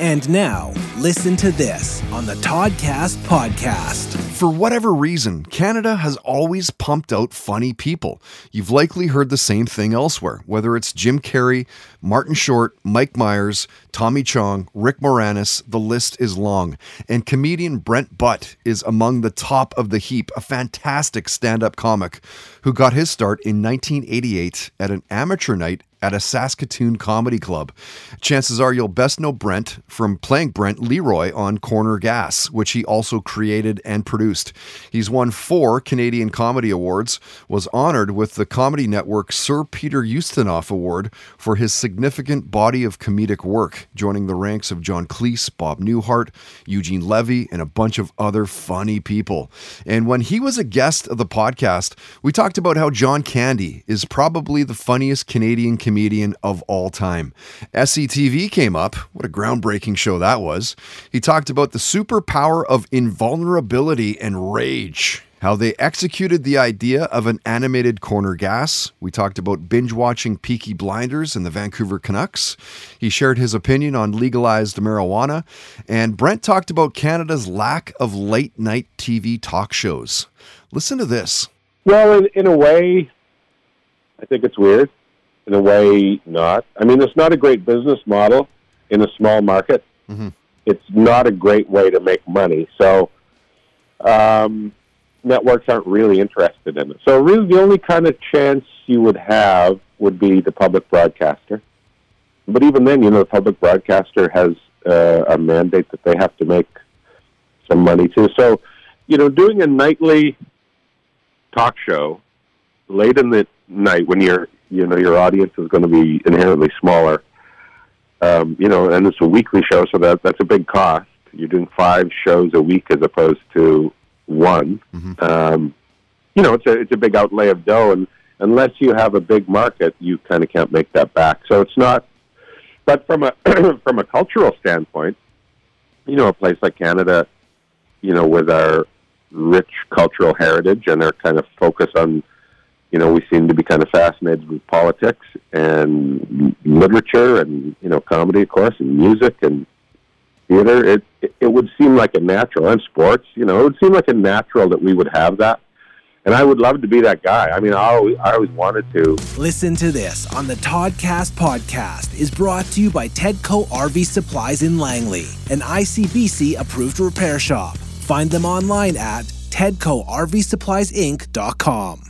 And now, listen to this on the Toddcast podcast. For whatever reason, Canada has always pumped out funny people. You've likely heard the same thing elsewhere, whether it's Jim Carrey, Martin Short, Mike Myers, Tommy Chong, Rick Moranis, the list is long. And comedian Brent Butt is among the top of the heap, a fantastic stand up comic who got his start in 1988 at an amateur night at a Saskatoon comedy club. Chances are you'll best know Brent from playing Brent Leroy on Corner Gas, which he also created and produced. He's won four Canadian Comedy Awards, was honored with the Comedy Network Sir Peter Ustinov Award for his significant body of comedic work, joining the ranks of John Cleese, Bob Newhart, Eugene Levy, and a bunch of other funny people. And when he was a guest of the podcast, we talked about how John Candy is probably the funniest Canadian comedian of all time. SCTV came up. What a groundbreaking show that was. He talked about the superpower of invulnerability and rage. How they executed the idea of an animated corner gas. We talked about binge watching Peaky Blinders and the Vancouver Canucks. He shared his opinion on legalized marijuana. And Brent talked about Canada's lack of late night TV talk shows. Listen to this. Well, in, in a way, I think it's weird. In a way, not. I mean, it's not a great business model in a small market. Mm-hmm. It's not a great way to make money. So, um, networks aren't really interested in it. So, really, the only kind of chance you would have would be the public broadcaster. But even then, you know, the public broadcaster has uh, a mandate that they have to make some money too. So, you know, doing a nightly talk show late in the night when your you know your audience is going to be inherently smaller. Um, you know, and it's a weekly show, so that that's a big cost. You're doing five shows a week as opposed to one. Um, you know, it's a it's a big outlay of dough, and unless you have a big market, you kind of can't make that back. So it's not. But from a from a cultural standpoint, you know, a place like Canada, you know, with our rich cultural heritage and our kind of focus on, you know, we seem to be kind of fascinated with politics and literature and you know comedy, of course, and music and theater. It it, it would seem like a natural and sports. You know, it would seem like a natural that we would have that. And I would love to be that guy. I mean, I always, I always wanted to. Listen to this on the Toddcast podcast is brought to you by Tedco RV Supplies in Langley, an ICBC approved repair shop. Find them online at tedcorvsuppliesinc.com.